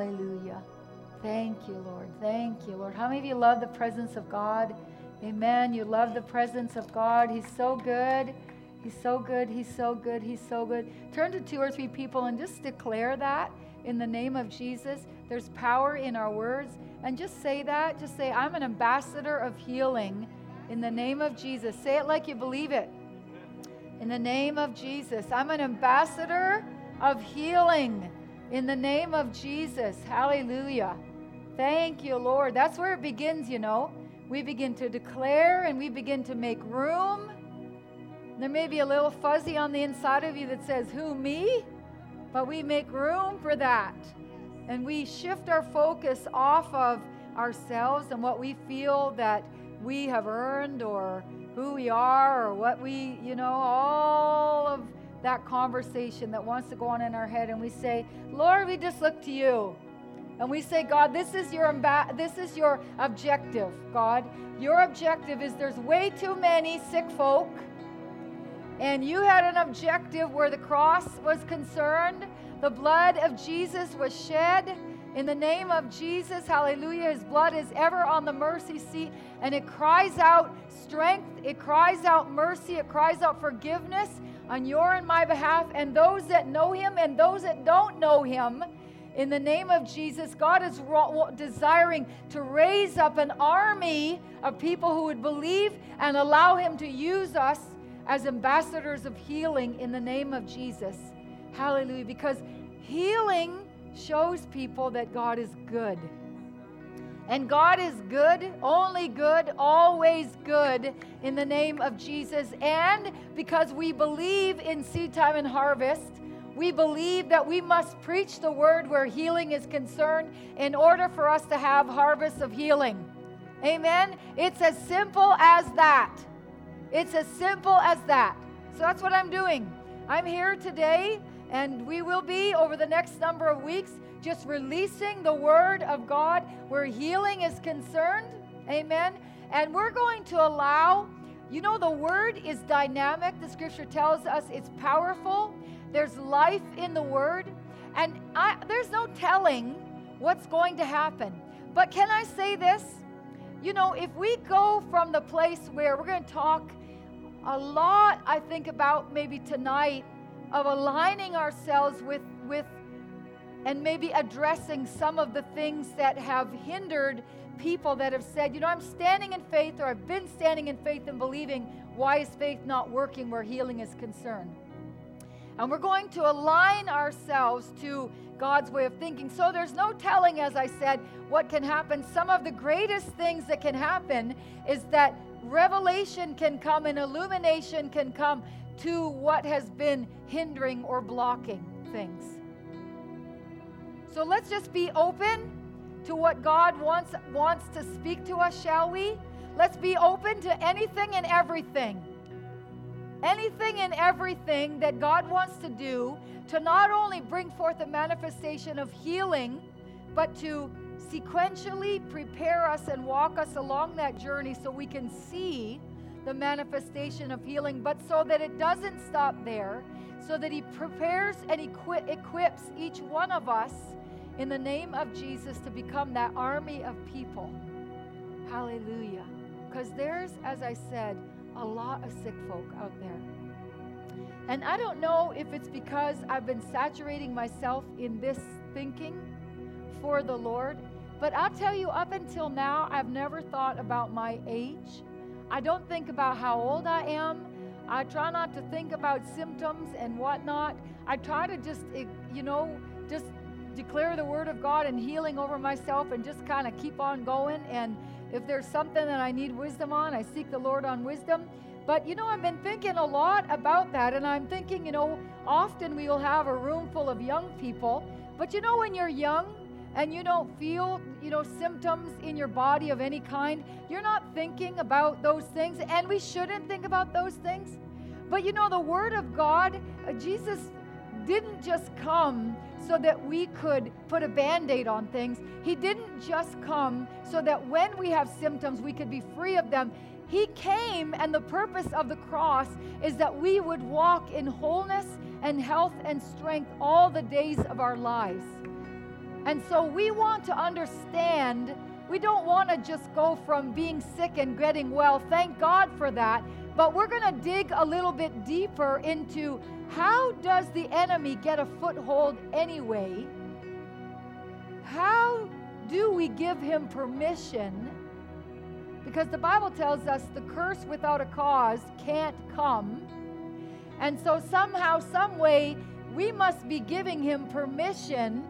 Hallelujah. Thank you, Lord. Thank you, Lord. How many of you love the presence of God? Amen. You love the presence of God. He's so good. He's so good. He's so good. He's so good. Turn to two or three people and just declare that in the name of Jesus. There's power in our words. And just say that. Just say, I'm an ambassador of healing in the name of Jesus. Say it like you believe it. In the name of Jesus. I'm an ambassador of healing in the name of Jesus. Hallelujah. Thank you, Lord. That's where it begins, you know. We begin to declare and we begin to make room. There may be a little fuzzy on the inside of you that says, Who, me? But we make room for that. And we shift our focus off of ourselves and what we feel that we have earned or who we are or what we, you know, all of that conversation that wants to go on in our head. And we say, Lord, we just look to you. And we say, God, this is your imba- this is your objective, God. Your objective is there's way too many sick folk and you had an objective where the cross was concerned. The blood of Jesus was shed. In the name of Jesus, hallelujah, his blood is ever on the mercy seat and it cries out strength, it cries out mercy, it cries out forgiveness on your and my behalf. And those that know him and those that don't know him, in the name of Jesus, God is desiring to raise up an army of people who would believe and allow him to use us as ambassadors of healing in the name of Jesus. Hallelujah. Because healing shows people that God is good. And God is good, only good, always good in the name of Jesus. And because we believe in seed time and harvest, we believe that we must preach the word where healing is concerned in order for us to have harvests of healing. Amen. It's as simple as that. It's as simple as that. So that's what I'm doing. I'm here today, and we will be over the next number of weeks just releasing the word of God where healing is concerned. Amen. And we're going to allow, you know, the word is dynamic. The scripture tells us it's powerful. There's life in the word. And I, there's no telling what's going to happen. But can I say this? You know, if we go from the place where we're going to talk a lot, I think, about maybe tonight of aligning ourselves with, with and maybe addressing some of the things that have hindered people that have said, you know, I'm standing in faith or I've been standing in faith and believing. Why is faith not working where healing is concerned? And we're going to align ourselves to God's way of thinking. So there's no telling, as I said, what can happen. Some of the greatest things that can happen is that revelation can come and illumination can come to what has been hindering or blocking things. So let's just be open to what God wants wants to speak to us, shall we? Let's be open to anything and everything. Anything and everything that God wants to do to not only bring forth a manifestation of healing, but to sequentially prepare us and walk us along that journey so we can see the manifestation of healing, but so that it doesn't stop there, so that He prepares and equi- equips each one of us in the name of Jesus to become that army of people. Hallelujah. Because there's, as I said, a lot of sick folk out there. And I don't know if it's because I've been saturating myself in this thinking for the Lord but I'll tell you, up until now, I've never thought about my age. I don't think about how old I am. I try not to think about symptoms and whatnot. I try to just, eh, you know, just declare the word of God and healing over myself and just kind of keep on going. And if there's something that I need wisdom on, I seek the Lord on wisdom. But you know, I've been thinking a lot about that, and I'm thinking, you know, often we will have a room full of young people. But you know, when you're young, and you don't feel, you know, symptoms in your body of any kind, you're not thinking about those things, and we shouldn't think about those things. But you know, the Word of God, uh, Jesus didn't just come so that we could put a band aid on things. He didn't just come so that when we have symptoms, we could be free of them. He came, and the purpose of the cross is that we would walk in wholeness and health and strength all the days of our lives. And so we want to understand, we don't want to just go from being sick and getting well. Thank God for that. But we're going to dig a little bit deeper into how does the enemy get a foothold anyway? How do we give him permission? Because the Bible tells us the curse without a cause can't come. And so somehow, some way, we must be giving him permission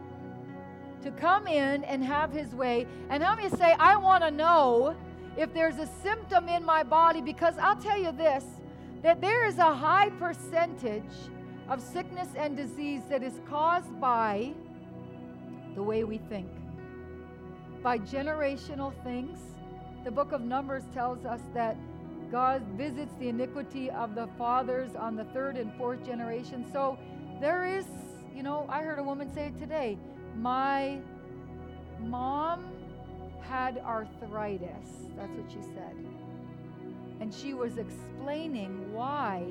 to come in and have his way. And how many say, I want to know if there's a symptom in my body? Because I'll tell you this that there is a high percentage of sickness and disease that is caused by the way we think, by generational things. The book of Numbers tells us that God visits the iniquity of the fathers on the third and fourth generation. So there is, you know, I heard a woman say it today my mom had arthritis. That's what she said. And she was explaining why,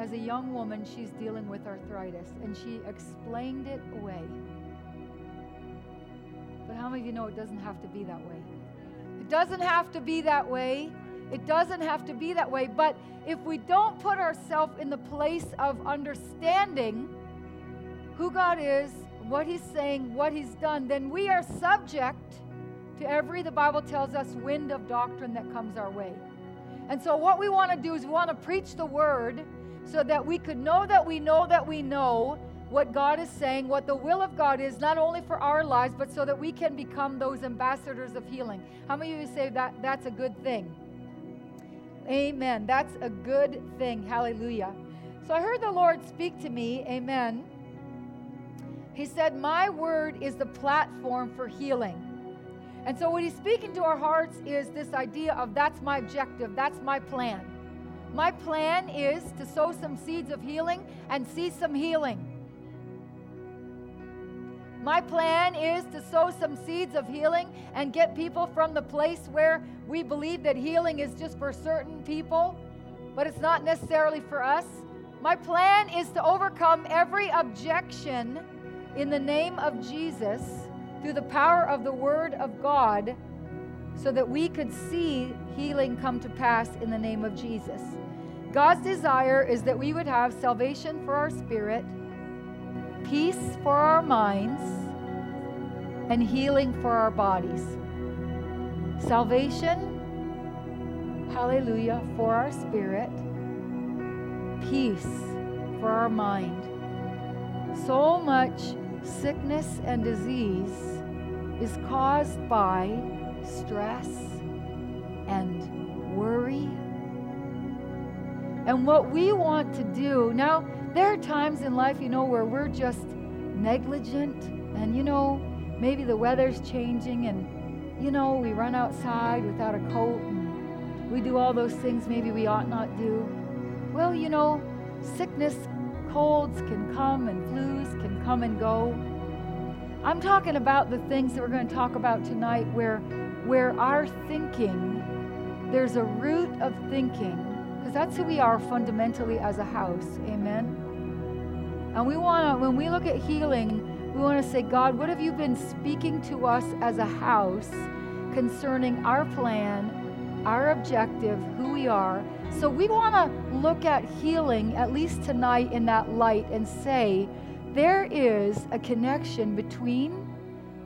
as a young woman, she's dealing with arthritis. And she explained it away. But how many of you know it doesn't have to be that way? It doesn't have to be that way. It doesn't have to be that way. But if we don't put ourselves in the place of understanding who God is, what He's saying, what He's done, then we are subject to every, the Bible tells us, wind of doctrine that comes our way. And so, what we want to do is we want to preach the word so that we could know that we know that we know what God is saying, what the will of God is, not only for our lives, but so that we can become those ambassadors of healing. How many of you say that that's a good thing? Amen. That's a good thing. Hallelujah. So I heard the Lord speak to me. Amen. He said, My word is the platform for healing. And so, what he's speaking to our hearts is this idea of that's my objective, that's my plan. My plan is to sow some seeds of healing and see some healing. My plan is to sow some seeds of healing and get people from the place where we believe that healing is just for certain people, but it's not necessarily for us. My plan is to overcome every objection in the name of Jesus through the power of the Word of God so that we could see healing come to pass in the name of Jesus. God's desire is that we would have salvation for our spirit peace for our minds, and healing for our bodies. Salvation, hallelujah, for our spirit, peace for our mind. So much sickness and disease is caused by stress and worry. And what we want to do now, there are times in life, you know, where we're just negligent and, you know, maybe the weather's changing and, you know, we run outside without a coat and we do all those things maybe we ought not do. Well, you know, sickness, colds can come and flus can come and go. I'm talking about the things that we're going to talk about tonight where where our thinking there's a root of thinking because that's who we are fundamentally as a house. Amen. And we want to, when we look at healing, we want to say, God, what have you been speaking to us as a house concerning our plan, our objective, who we are? So we want to look at healing, at least tonight, in that light and say, there is a connection between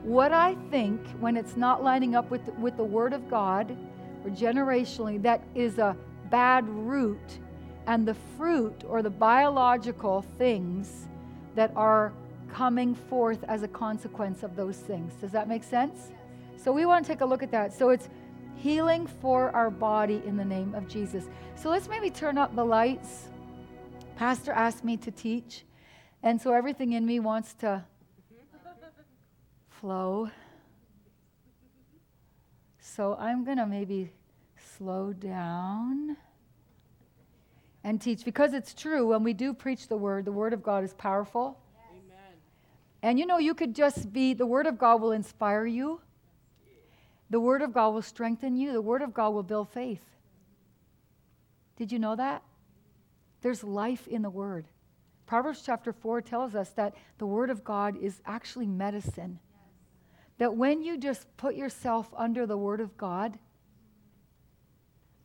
what I think when it's not lining up with, with the Word of God or generationally, that is a bad root and the fruit or the biological things that are coming forth as a consequence of those things. Does that make sense? So we want to take a look at that. So it's healing for our body in the name of Jesus. So let's maybe turn up the lights. Pastor asked me to teach, and so everything in me wants to flow. So I'm going to maybe slow down and teach because it's true when we do preach the word the word of god is powerful Amen. and you know you could just be the word of god will inspire you the word of god will strengthen you the word of god will build faith did you know that there's life in the word Proverbs chapter 4 tells us that the Word of God is actually medicine. That when you just put yourself under the Word of God,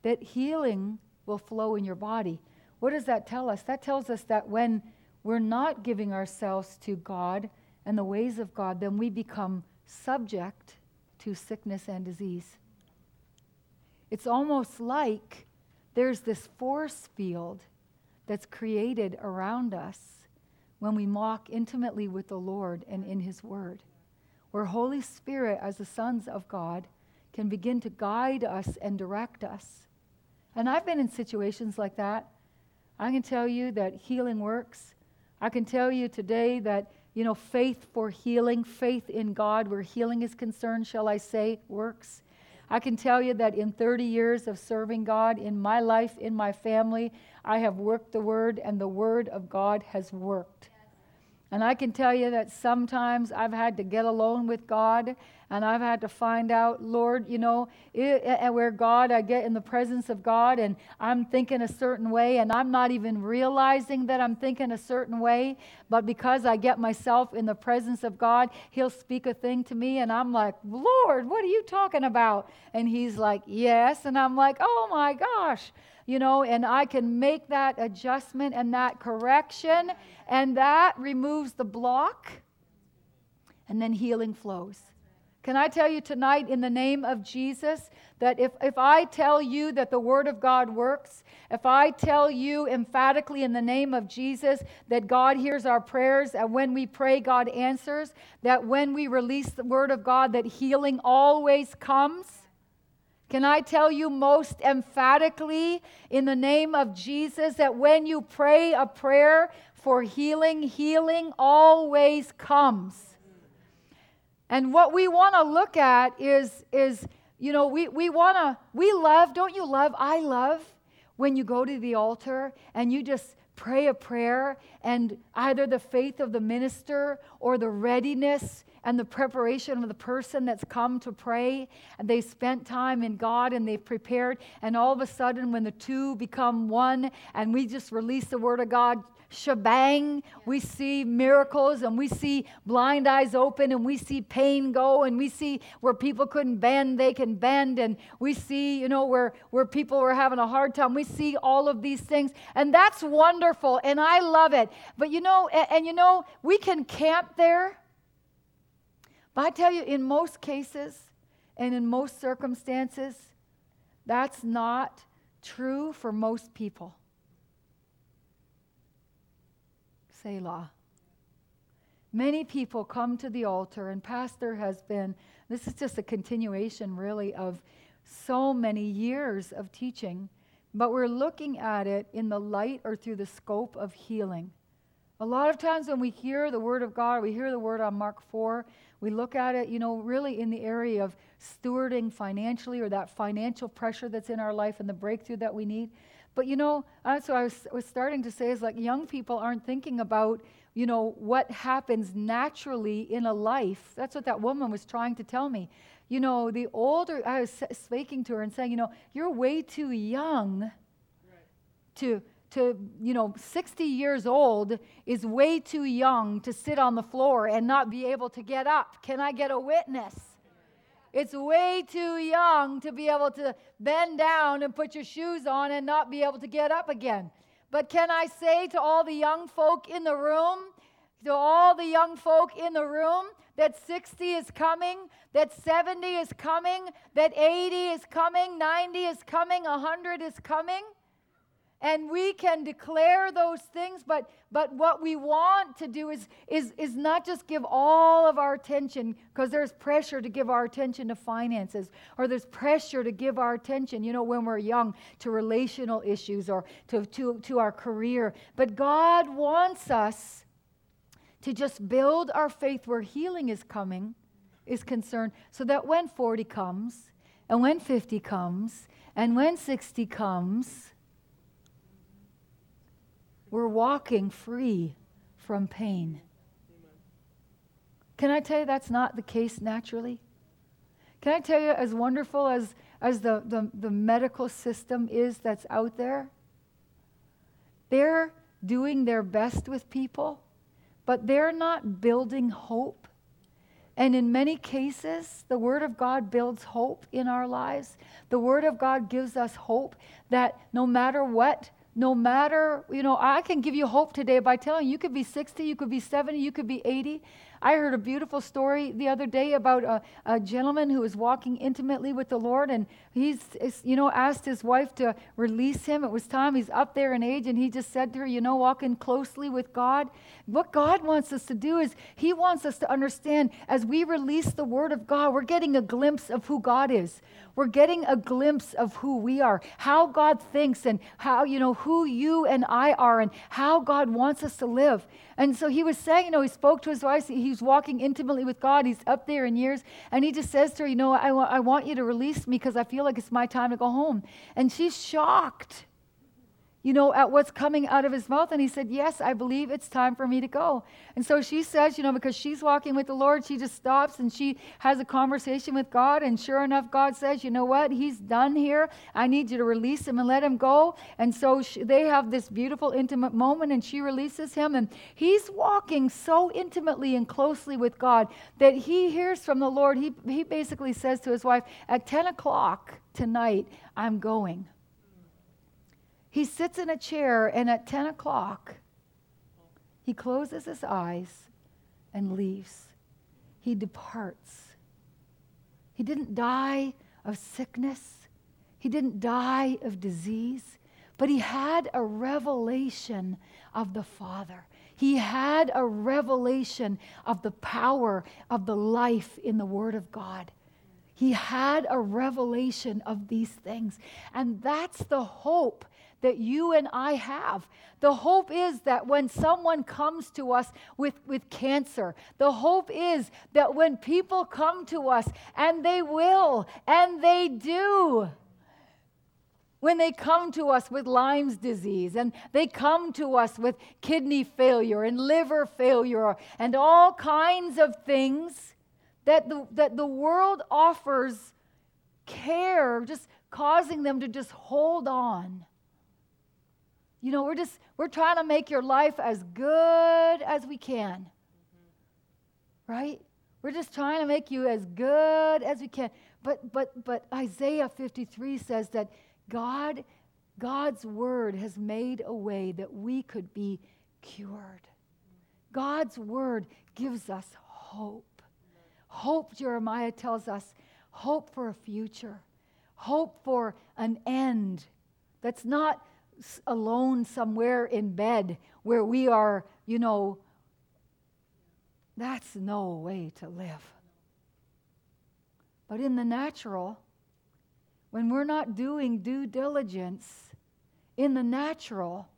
that healing will flow in your body. What does that tell us? That tells us that when we're not giving ourselves to God and the ways of God, then we become subject to sickness and disease. It's almost like there's this force field that's created around us when we walk intimately with the Lord and in His Word, where Holy Spirit, as the sons of God, can begin to guide us and direct us. And I've been in situations like that. I can tell you that healing works. I can tell you today that, you know, faith for healing, faith in God where healing is concerned, shall I say, works. I can tell you that in 30 years of serving God in my life, in my family, I have worked the Word, and the Word of God has worked. And I can tell you that sometimes I've had to get alone with God and I've had to find out, Lord, you know, it, where God, I get in the presence of God and I'm thinking a certain way and I'm not even realizing that I'm thinking a certain way. But because I get myself in the presence of God, He'll speak a thing to me and I'm like, Lord, what are you talking about? And He's like, Yes. And I'm like, Oh my gosh you know, and I can make that adjustment and that correction, and that removes the block, and then healing flows. Can I tell you tonight, in the name of Jesus, that if, if I tell you that the Word of God works, if I tell you emphatically in the name of Jesus that God hears our prayers, and when we pray, God answers, that when we release the Word of God, that healing always comes, can I tell you most emphatically in the name of Jesus that when you pray a prayer for healing, healing always comes. And what we want to look at is, is you know, we, we want to, we love, don't you love? I love when you go to the altar and you just pray a prayer and either the faith of the minister or the readiness and the preparation of the person that's come to pray. And they spent time in God and they've prepared. And all of a sudden when the two become one and we just release the word of God shebang. We see miracles and we see blind eyes open and we see pain go and we see where people couldn't bend they can bend. And we see you know where where people were having a hard time. We see all of these things. And that's wonderful and I love it. But you know and, and you know we can camp there. But I tell you, in most cases and in most circumstances, that's not true for most people. Selah. Many people come to the altar, and Pastor has been, this is just a continuation really of so many years of teaching, but we're looking at it in the light or through the scope of healing. A lot of times when we hear the word of God, we hear the word on Mark 4, we look at it, you know, really in the area of stewarding financially or that financial pressure that's in our life and the breakthrough that we need. But, you know, that's what I was, was starting to say is like young people aren't thinking about, you know, what happens naturally in a life. That's what that woman was trying to tell me. You know, the older, I was speaking to her and saying, you know, you're way too young to to, you know, 60 years old is way too young to sit on the floor and not be able to get up. Can I get a witness? It's way too young to be able to bend down and put your shoes on and not be able to get up again. But can I say to all the young folk in the room, to all the young folk in the room, that 60 is coming, that 70 is coming, that 80 is coming, 90 is coming, 100 is coming? And we can declare those things but but what we want to do is is is not just give all of our attention because there's pressure to give our attention to finances or there's pressure to give our attention you know when we're young to relational issues or to to to our career. But god wants us to just build our faith where healing is coming is concerned so that when 40 comes and when 50 comes and when 60 comes we're walking free from pain. Can I tell you that's not the case naturally? Can I tell you, as wonderful as, as the, the, the medical system is that's out there, they're doing their best with people, but they're not building hope. And in many cases, the Word of God builds hope in our lives. The Word of God gives us hope that no matter what, no matter, you know, I can give you hope today by telling you, you could be 60, you could be 70, you could be 80. I heard a beautiful story the other day about a, a gentleman who was walking intimately with the Lord, and he's, you know, asked his wife to release him. It was time. He's up there in age, and he just said to her, you know, walking closely with God. What God wants us to do is He wants us to understand as we release the Word of God, we're getting a glimpse of who God is. We're getting a glimpse of who we are, how God thinks, and how, you know, who you and I are, and how God wants us to live. And so he was saying, you know, he spoke to his wife. He's walking intimately with God. He's up there in years. And he just says to her, you know, I, I want you to release me because I feel like it's my time to go home. And she's shocked you know, at what's coming out of his mouth. And he said, Yes, I believe it's time for me to go. And so she says, you know, because she's walking with the Lord, she just stops and she has a conversation with God. And sure enough, God says, You know what? He's done here. I need you to release him and let him go. And so she, they have this beautiful, intimate moment, and she releases him. And he's walking so intimately and closely with God that he hears from the Lord. He, he basically says to his wife, At 10 o'clock tonight, I'm going. He sits in a chair, and at 10 o'clock, he closes his eyes and leaves. He departs. He didn't die of sickness, he didn't die of disease, but he had a revelation of the Father. He had a revelation of the power of the life in the Word of God. He had a revelation of these things. And that's the hope that you and I have. The hope is that when someone comes to us with, with cancer, the hope is that when people come to us, and they will, and they do, when they come to us with Lyme's disease and they come to us with kidney failure and liver failure and all kinds of things that the, that the world offers care, just causing them to just hold on. You know, we're just we're trying to make your life as good as we can. Mm-hmm. Right? We're just trying to make you as good as we can. But but but Isaiah 53 says that God God's word has made a way that we could be cured. God's word gives us hope. Hope, Jeremiah tells us, hope for a future, hope for an end that's not alone somewhere in bed where we are, you know, that's no way to live. But in the natural, when we're not doing due diligence, in the natural,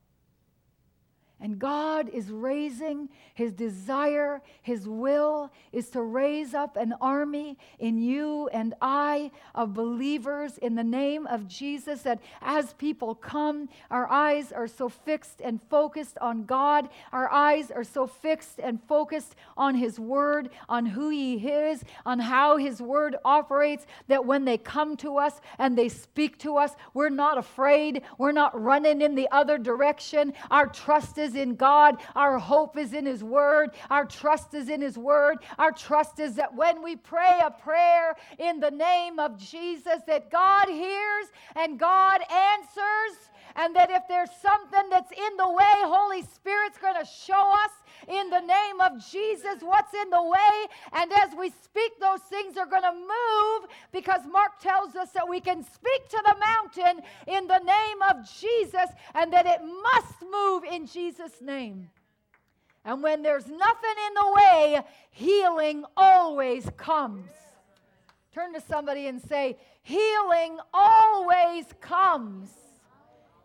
and God is raising his desire, his will is to raise up an army in you and I of believers in the name of Jesus. That as people come, our eyes are so fixed and focused on God, our eyes are so fixed and focused on his word, on who he is, on how his word operates, that when they come to us and they speak to us, we're not afraid, we're not running in the other direction. Our trust is is in God. Our hope is in His Word. Our trust is in His Word. Our trust is that when we pray a prayer in the name of Jesus, that God hears and God answers and that if there's something that's in the way, Holy Spirit's going to show us in the name of Jesus what's in the way. And as we speak, those things are going to move because Mark tells us that we can speak to the mountain in the name of Jesus and that it must move in Jesus' name. And when there's nothing in the way, healing always comes. Turn to somebody and say, Healing always comes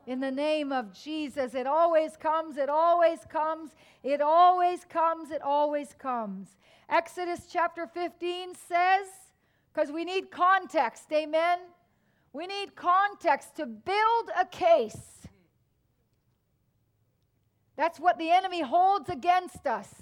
in the name of Jesus. It always comes, it always comes, it always comes, it always comes. Exodus chapter 15 says, because we need context, amen? We need context to build a case. That's what the enemy holds against us.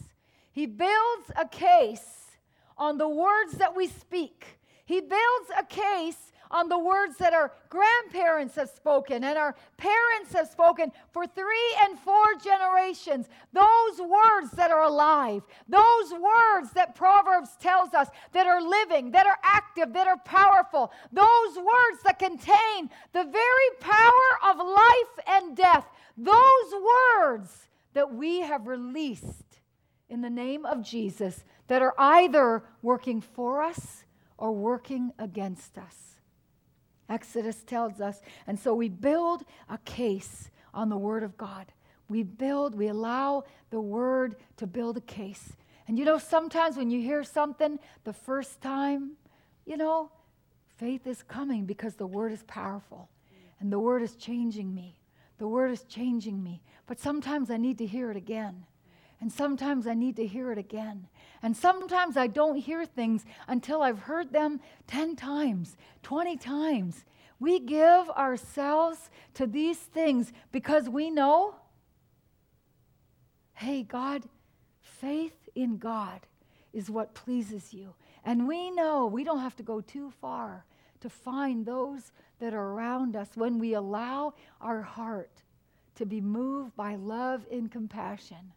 He builds a case on the words that we speak. He builds a case on the words that our grandparents have spoken and our parents have spoken for three and four generations. Those words that are alive, those words that Proverbs tells us that are living, that are active, that are powerful, those words that contain the very power of life and death, those words that we have released in the name of Jesus that are either working for us or working against us. Exodus tells us. And so we build a case on the Word of God. We build, we allow the Word to build a case. And you know, sometimes when you hear something the first time, you know, faith is coming because the Word is powerful and the Word is changing me. The Word is changing me. But sometimes I need to hear it again. And sometimes I need to hear it again. And sometimes I don't hear things until I've heard them 10 times, 20 times. We give ourselves to these things because we know hey, God, faith in God is what pleases you. And we know we don't have to go too far to find those that are around us when we allow our heart to be moved by love and compassion.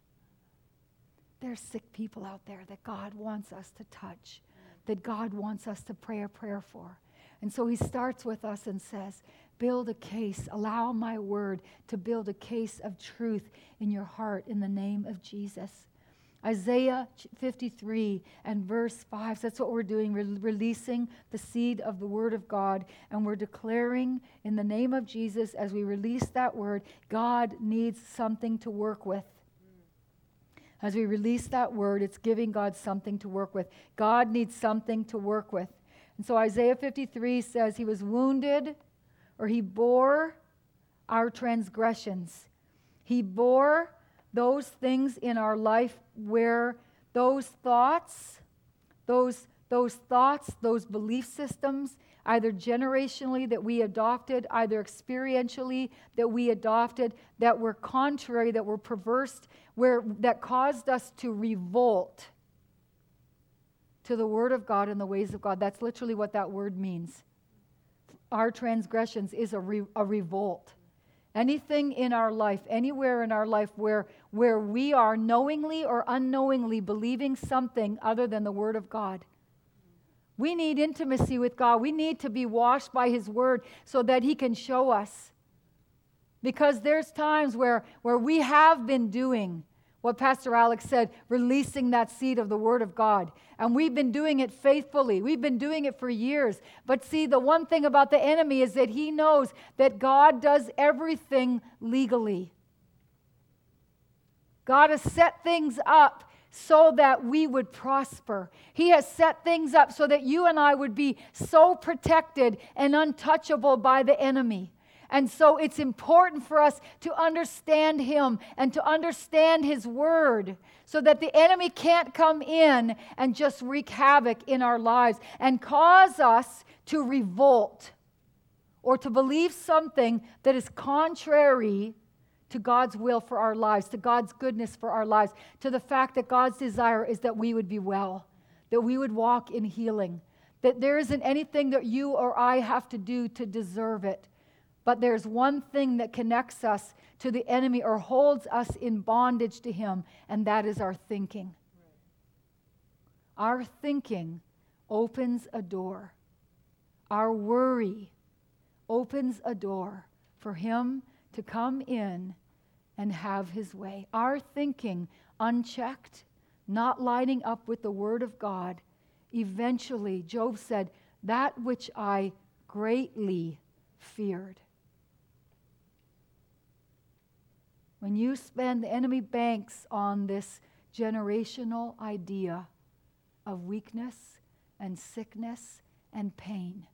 There's sick people out there that God wants us to touch, that God wants us to pray a prayer for. And so he starts with us and says, Build a case. Allow my word to build a case of truth in your heart in the name of Jesus. Isaiah 53 and verse 5, that's what we're doing. We're releasing the seed of the word of God, and we're declaring in the name of Jesus as we release that word, God needs something to work with. As we release that word, it's giving God something to work with. God needs something to work with. And so Isaiah 53 says, He was wounded or He bore our transgressions. He bore those things in our life where those thoughts, those, those thoughts, those belief systems, either generationally that we adopted, either experientially that we adopted, that were contrary, that were perverse, where, that caused us to revolt to the Word of God and the ways of God. That's literally what that word means. Our transgressions is a, re, a revolt. Anything in our life, anywhere in our life where, where we are knowingly or unknowingly believing something other than the Word of God. We need intimacy with God. We need to be washed by His Word so that He can show us. Because there's times where, where we have been doing what Pastor Alex said, releasing that seed of the Word of God. And we've been doing it faithfully. We've been doing it for years. But see, the one thing about the enemy is that he knows that God does everything legally. God has set things up so that we would prosper. He has set things up so that you and I would be so protected and untouchable by the enemy. And so it's important for us to understand Him and to understand His Word so that the enemy can't come in and just wreak havoc in our lives and cause us to revolt or to believe something that is contrary to God's will for our lives, to God's goodness for our lives, to the fact that God's desire is that we would be well, that we would walk in healing, that there isn't anything that you or I have to do to deserve it but there's one thing that connects us to the enemy or holds us in bondage to him, and that is our thinking. Our thinking opens a door. Our worry opens a door for him to come in and have his way. Our thinking, unchecked, not lining up with the word of God, eventually, Job said, that which I greatly feared. When you spend, the enemy banks on this generational idea of weakness and sickness and pain,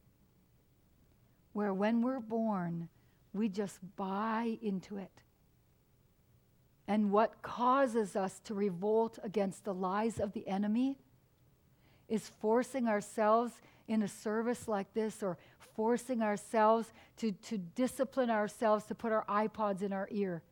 where when we're born, we just buy into it. And what causes us to revolt against the lies of the enemy is forcing ourselves in a service like this or forcing ourselves to, to discipline ourselves to put our iPods in our ear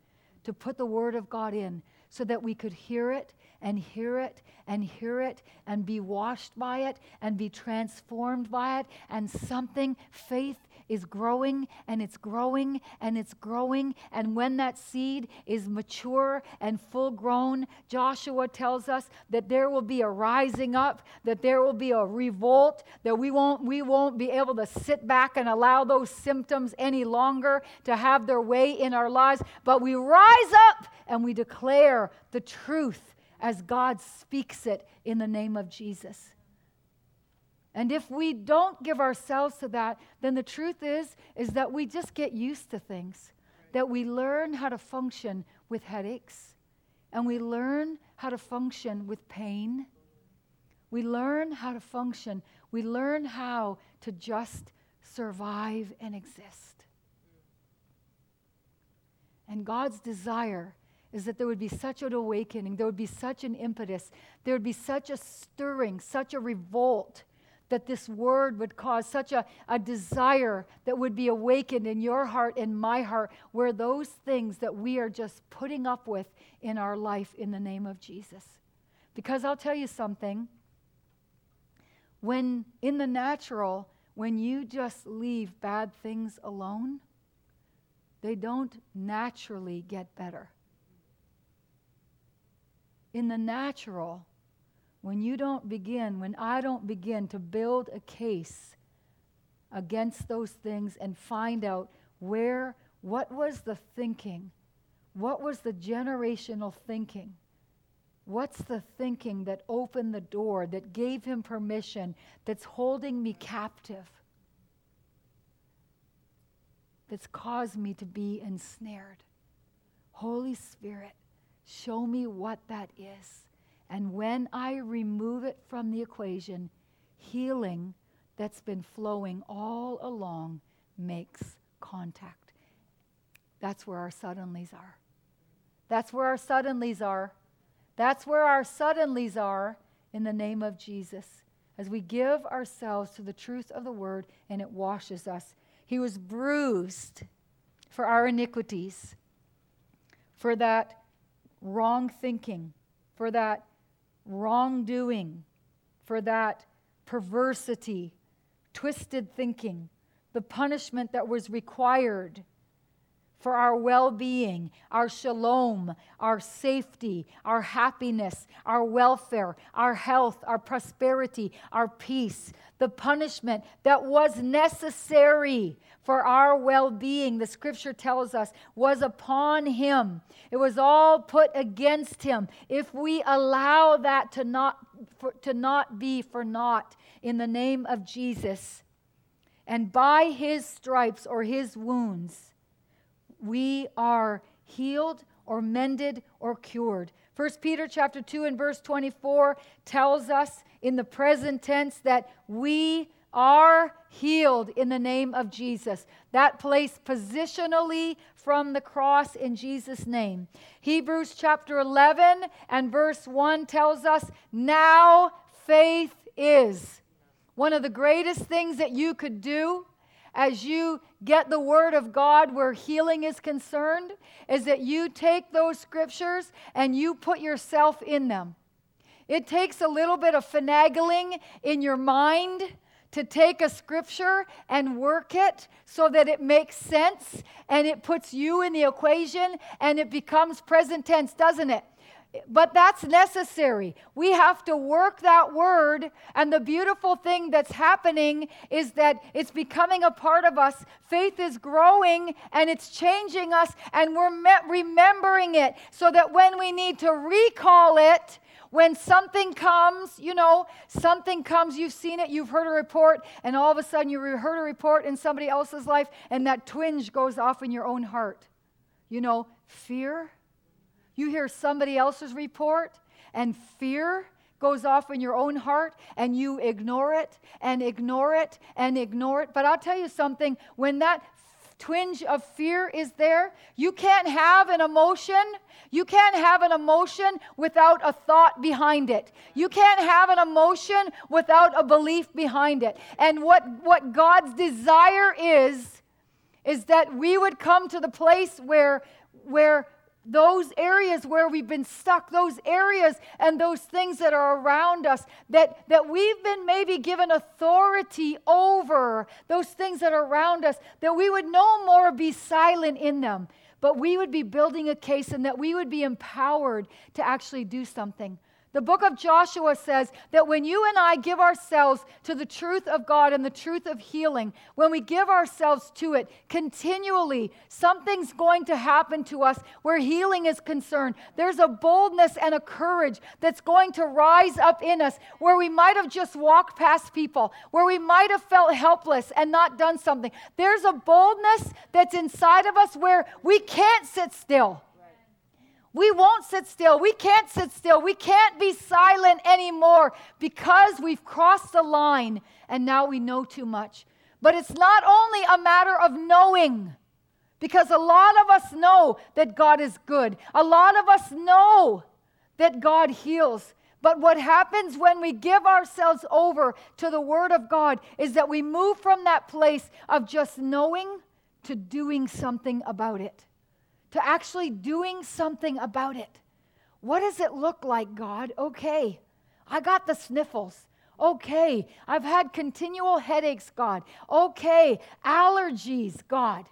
to put the Word of God in so that we could hear it and hear it and hear it and be washed by it and be transformed by it. And something, faith is growing and it's growing and it's growing. And when that seed is mature and full grown, Joshua tells us that there will be a rising up, that there will be a revolt, that we won't, we won't be able to sit back and allow those symptoms any longer to have their way in our lives. But we rise up and we declare the truth as God speaks it in the name of Jesus. And if we don't give ourselves to that, then the truth is is that we just get used to things. That we learn how to function with headaches and we learn how to function with pain. We learn how to function. We learn how to just survive and exist. And God's desire is that there would be such an awakening, there would be such an impetus, there would be such a stirring, such a revolt that this word would cause such a, a desire that would be awakened in your heart and my heart, where those things that we are just putting up with in our life in the name of Jesus. Because I'll tell you something when in the natural, when you just leave bad things alone, they don't naturally get better in the natural, when you don't begin, when I don't begin to build a case against those things and find out where, what was the thinking? What was the generational thinking? What's the thinking that opened the door, that gave him permission, that's holding me captive, that's caused me to be ensnared? Holy Spirit, Show me what that is. And when I remove it from the equation, healing that's been flowing all along makes contact. That's where our suddenlies are. That's where our suddenlies are. That's where our suddenlies are in the name of Jesus. As we give ourselves to the truth of the word and it washes us. He was bruised for our iniquities, for that wrong thinking, for that wrongdoing, for that perversity, twisted thinking, the punishment that was required for our well being, our shalom, our safety, our happiness, our welfare, our health, our prosperity, our peace, the punishment that was necessary for our well being, the scripture tells us, was upon him. It was all put against him. If we allow that to not, for, to not be for naught in the name of Jesus, and by his stripes or his wounds, we are healed or mended or cured. 1 Peter chapter 2 and verse 24 tells us in the present tense that we are healed in the name of Jesus. That place positionally from the cross in Jesus' name. Hebrews chapter 11 and verse 1 tells us now faith is. One of the greatest things that you could do as you get the word of God where healing is concerned is that you take those scriptures and you put yourself in them. It takes a little bit of finagling in your mind to take a scripture and work it so that it makes sense and it puts you in the equation and it becomes present tense, doesn't it? But that's necessary. We have to work that word. And the beautiful thing that's happening is that it's becoming a part of us. Faith is growing and it's changing us, and we're remembering it so that when we need to recall it, when something comes, you know, something comes, you've seen it, you've heard a report, and all of a sudden you heard a report in somebody else's life, and that twinge goes off in your own heart. You know, fear you hear somebody else's report and fear goes off in your own heart and you ignore it and ignore it and ignore it. But I'll tell you something when that twinge of fear is there, you can't have an emotion. You can't have an emotion without a thought behind it. You can't have an emotion without a belief behind it. And what, what God's desire is, is that we would come to the place where, where those areas where we've been stuck, those areas and those things that are around us that, that we've been maybe given authority over, those things that are around us, that we would no more be silent in them, but we would be building a case and that we would be empowered to actually do something. The book of Joshua says that when you and I give ourselves to the truth of God and the truth of healing, when we give ourselves to it continually, something's going to happen to us where healing is concerned. There's a boldness and a courage that's going to rise up in us where we might have just walked past people, where we might have felt helpless and not done something. There's a boldness that's inside of us where we can't sit still. We won't sit still. We can't sit still. We can't be silent anymore because we've crossed the line and now we know too much. But it's not only a matter of knowing, because a lot of us know that God is good. A lot of us know that God heals. But what happens when we give ourselves over to the Word of God is that we move from that place of just knowing to doing something about it to actually doing something about it. What does it look like, God? Okay, I got the sniffles. Okay, I've had continual headaches, God. Okay, allergies, God.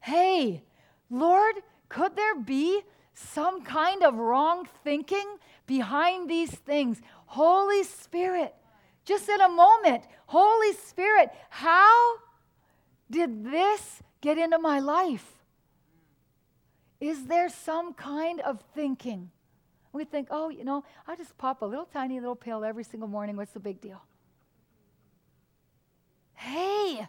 Hey, Lord, could there be some kind of wrong thinking behind these things? Holy Spirit, just in a moment, Holy Spirit, how did this get into my life? Is there some kind of thinking? We think, oh, you know, I just pop a little tiny little pill every single morning. What's the big deal? Hey,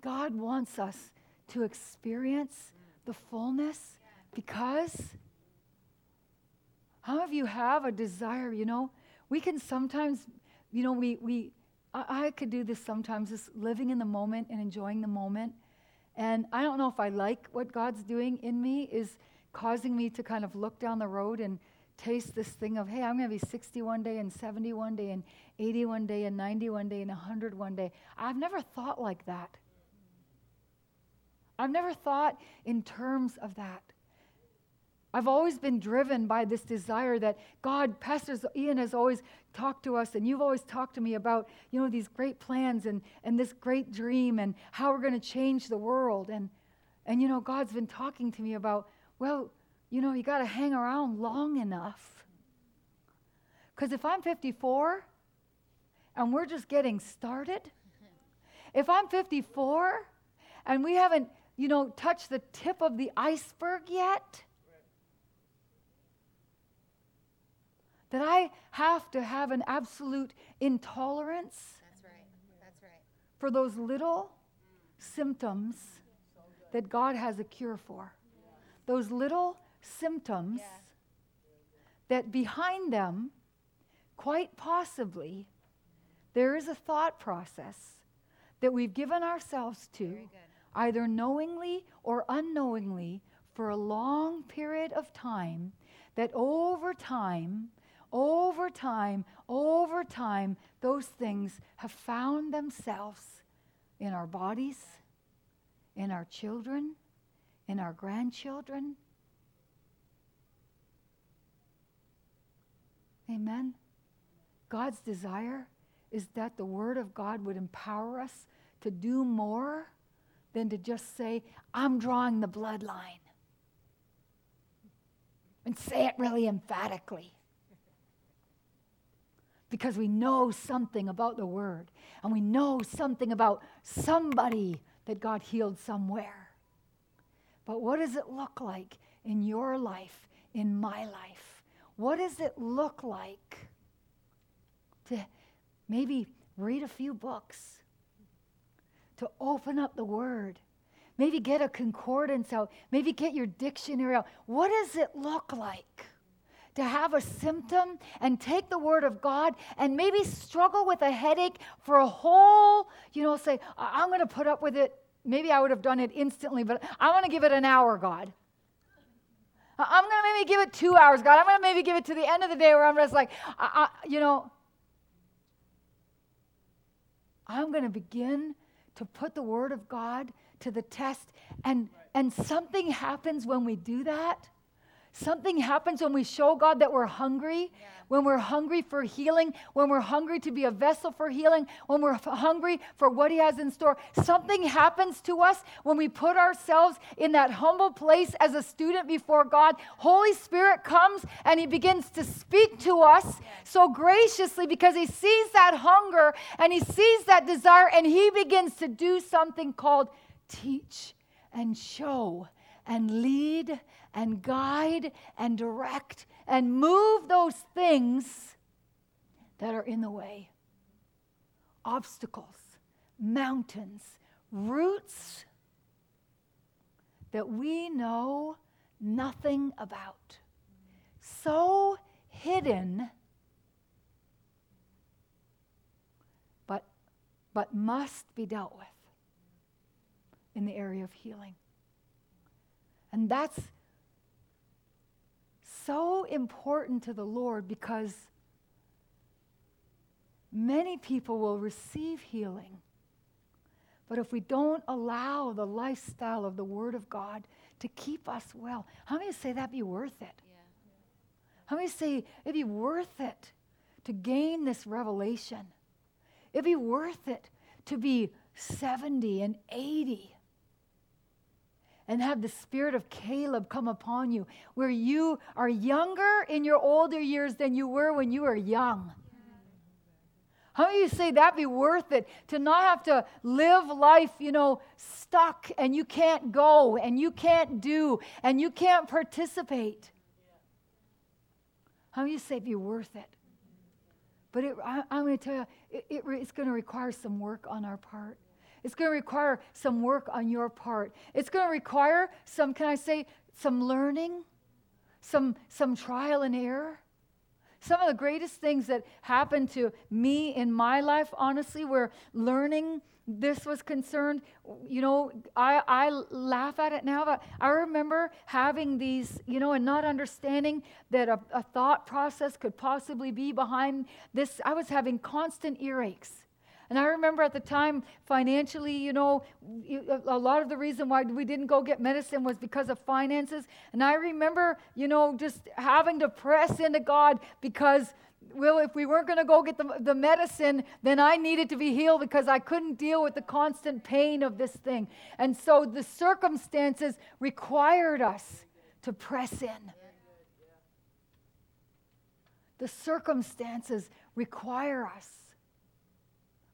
God wants us to experience the fullness because how of you have a desire, you know? We can sometimes, you know, we, we I, I could do this sometimes, just living in the moment and enjoying the moment. And I don't know if I like what God's doing in me is causing me to kind of look down the road and taste this thing of, hey, I'm going to be 60 one day and 70 one day and 80 one day and 90 one day and 100 one day. I've never thought like that. I've never thought in terms of that. I've always been driven by this desire that God, Pastor Ian has always talked to us, and you've always talked to me about, you know, these great plans and, and this great dream and how we're going to change the world. And, and, you know, God's been talking to me about, well, you know, you got to hang around long enough. Because if I'm 54 and we're just getting started, if I'm 54 and we haven't, you know, touched the tip of the iceberg yet, that I have to have an absolute intolerance That's right. That's right. for those little symptoms that God has a cure for. Those little symptoms Yeah. that behind them, quite possibly, there is a thought process that we've given ourselves to, either knowingly or unknowingly, for a long period of time, that over time, over time, over time, those things have found themselves in our bodies, in our children, in our grandchildren. Amen. God's desire is that the Word of God would empower us to do more than to just say, I'm drawing the bloodline. And say it really emphatically because we know something about the Word and we know something about somebody that God healed somewhere. But what does it look like in your life, in my life? What does it look like to maybe read a few books, to open up the Word? Maybe get a concordance out. Maybe get your dictionary out. What does it look like? To have a symptom and take the word of God and maybe struggle with a headache for a whole, you know, say, I'm going to put up with it. Maybe I would have done it instantly, but I want to give it an hour, God. I'm going to maybe give it two hours, God. I'm going to maybe give it to the end of the day where I'm just like, I, I, you know, I'm going to begin to put the word of God to the test. And, and something happens when we do that. Something happens when we show God that we're hungry, yeah. when we're hungry for healing, when we're hungry to be a vessel for healing, when we're hungry for what He has in store. Something happens to us when we put ourselves in that humble place as a student before God. Holy Spirit comes and He begins to speak to us so graciously because He sees that hunger and He sees that desire and He begins to do something called teach and show and lead and guide and direct and move those things that are in the way obstacles, mountains, roots that we know nothing about. So hidden, but, but must be dealt with in the area of healing. And that's so important to the Lord because many people will receive healing. But if we don't allow the lifestyle of the Word of God to keep us well, how many say that'd be worth it? Yeah. How many say it'd be worth it to gain this revelation? It'd be worth it to be 70 and 80 and have the spirit of Caleb come upon you, where you are younger in your older years than you were when you were young. How of you say that'd be worth it to not have to live life, you know, stuck and you can't go and you can't do and you can't participate? How of you say it'd be worth it? But it, I, am going to tell you, it, it, it's going to require some work on our part. It's going to require some work on your part. It's going to require some, can I say, some learning, some, some trial and error. Some of the greatest things that happened to me in my life, honestly, where learning this was concerned, you know, I, I laugh at it now, but I remember having these, you know, and not understanding that a, a thought process could possibly be behind this. I was having constant earaches and I remember at the time, financially, you know, a lot of the reason why we didn't go get medicine was because of finances. And I remember, you know, just having to press into God because, well, if we weren't going to go get the, the medicine, then I needed to be healed because I couldn't deal with the constant pain of this thing. And so the circumstances required us to press in. The circumstances require us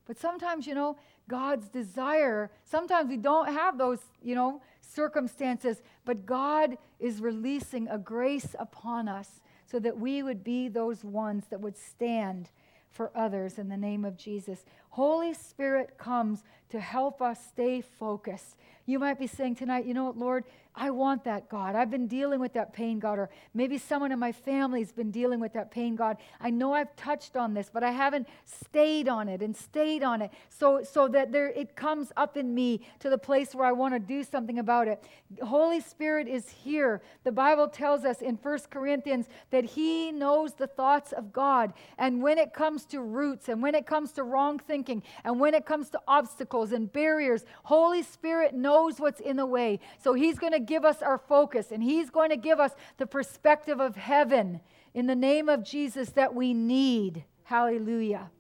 but sometimes, you know, God's desire, sometimes we don't have those, you know, circumstances, but God is releasing a grace upon us so that we would be those ones that would stand for others in the name of Jesus. Holy Spirit comes to help us stay focused. You might be saying tonight, you know what, Lord, I want that, God. I've been dealing with that pain, God. Or maybe someone in my family's been dealing with that pain, God. I know I've touched on this, but I haven't stayed on it and stayed on it so, so that there it comes up in me to the place where I want to do something about it. Holy Spirit is here. The Bible tells us in First Corinthians that He knows the thoughts of God. And when it comes to roots and when it comes to wrong thinking and when it comes to obstacles and barriers, Holy Spirit knows what's in the way. So He's going to give us our focus and He's going to give us the perspective of heaven in the name of Jesus that we need. Hallelujah.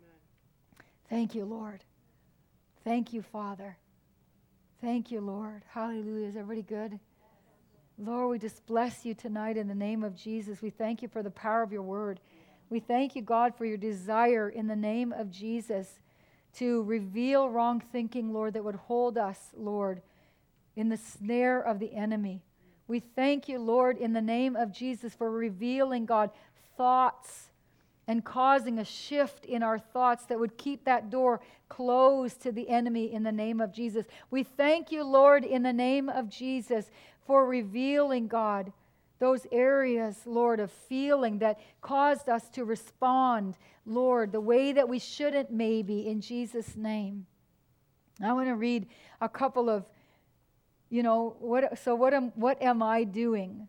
Thank you, Lord. Thank you, Father. Thank you, Lord. Hallelujah. Is everybody good? Lord, we just bless you tonight in the name of Jesus. We thank you for the power of your word. We thank you, God, for your desire in the name of Jesus to reveal wrong thinking, Lord, that would hold us, Lord, in the snare of the enemy. We thank you, Lord, in the name of Jesus for revealing, God, thoughts and causing a shift in our thoughts that would keep that door closed to the enemy in the name of Jesus. We thank you, Lord, in the name of Jesus for revealing, God, those areas, Lord, of feeling that caused us to respond, Lord, the way that we shouldn't, maybe, in Jesus' name. I want to read a couple of you know what so what am what am i doing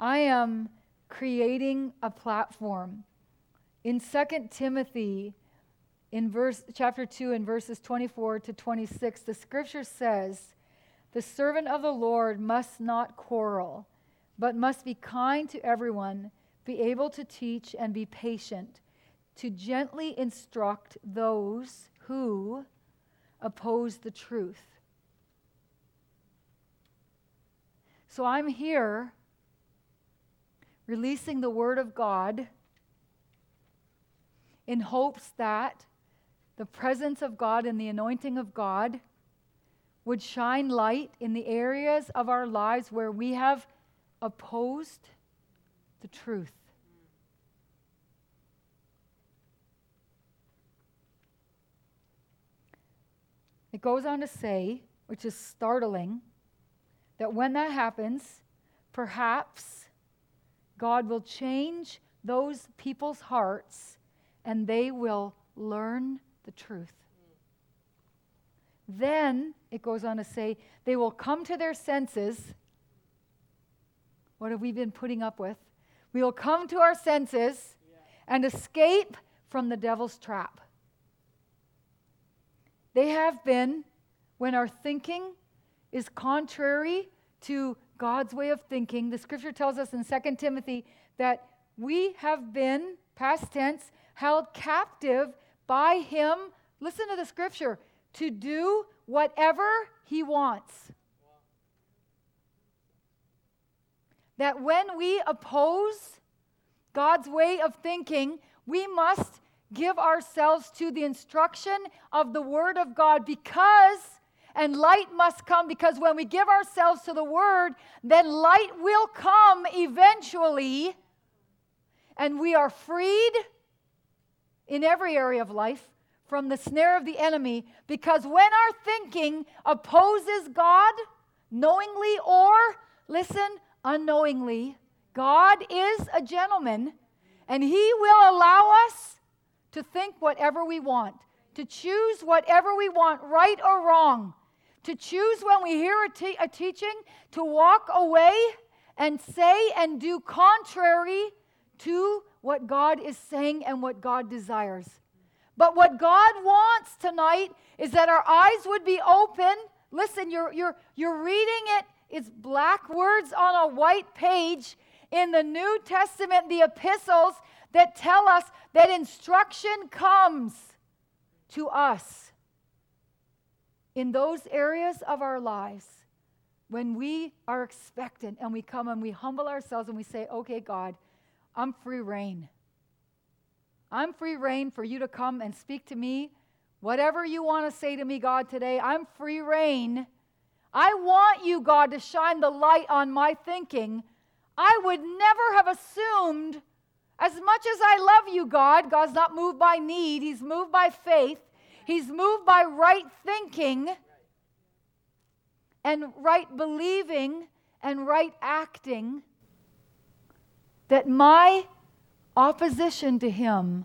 i am creating a platform in 2 timothy in verse chapter 2 in verses 24 to 26 the scripture says The servant of the Lord must not quarrel, but must be kind to everyone, be able to teach, and be patient, to gently instruct those who oppose the truth. So I'm here releasing the Word of God in hopes that the presence of God and the anointing of God would shine light in the areas of our lives where we have opposed the truth. It goes on to say, which is startling, that when that happens, perhaps God will change those people's hearts and they will learn the truth. Then, it goes on to say, they will come to their senses. What have we been putting up with? We will come to our senses and escape from the devil's trap. They have been, when our thinking is contrary to God's way of thinking, the scripture tells us in 2 Timothy that we have been, past tense, held captive by him. Listen to the scripture to do whatever he wants. That when we oppose God's way of thinking, we must give ourselves to the instruction of the Word of God because, and light must come because when we give ourselves to the Word, then light will come eventually, and we are freed in every area of life from the snare of the enemy because when our thinking opposes God, knowingly or, listen, unknowingly, God is a gentleman and he will allow us to think whatever we want, to choose whatever we want, right or wrong, to choose when we hear a, te- a teaching to walk away and say and do contrary to what God is saying and what God desires. But what God wants tonight is that our eyes would be open. Listen, you're, you're, you're reading it, it's black words on a white page in the New Testament, the epistles that tell us that instruction comes to us in those areas of our lives when we are expectant and we come and we humble ourselves and we say, okay, God, I'm free rein. I'm free rein for you to come and speak to me. Whatever you want to say to me, God, today, I'm free rein. I want you, God, to shine the light on my thinking. I would never have assumed, as much as I love you, God, God's not moved by need, He's moved by faith, He's moved by right thinking and right believing and right acting that my opposition to him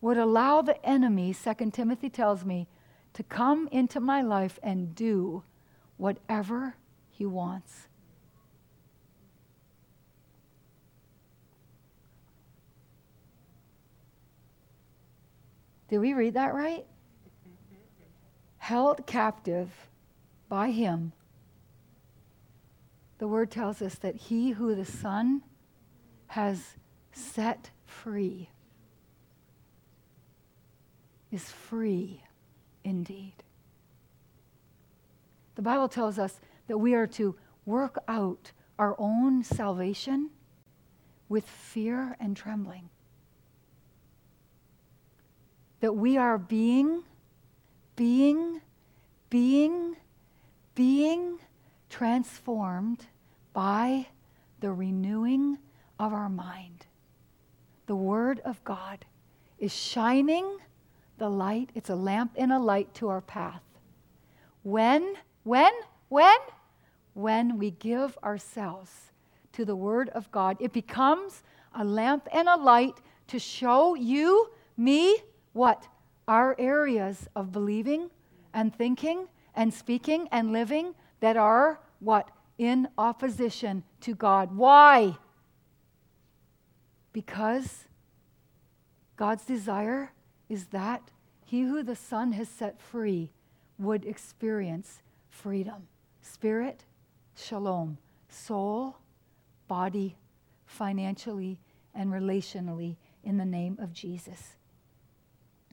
would allow the enemy, 2 Timothy tells me, to come into my life and do whatever he wants. Did we read that right? Held captive by him. The word tells us that he who the Son has set free is free indeed. The Bible tells us that we are to work out our own salvation with fear and trembling. That we are being, being, being, being transformed by the renewing of our mind. The Word of God is shining the light, it's a lamp and a light to our path. When, when, when? When we give ourselves to the Word of God, it becomes a lamp and a light to show you, me, what? Our areas of believing and thinking and speaking and living that are what? In opposition to God. Why? Because God's desire is that he who the Son has set free would experience freedom, spirit, shalom, soul, body, financially, and relationally in the name of Jesus.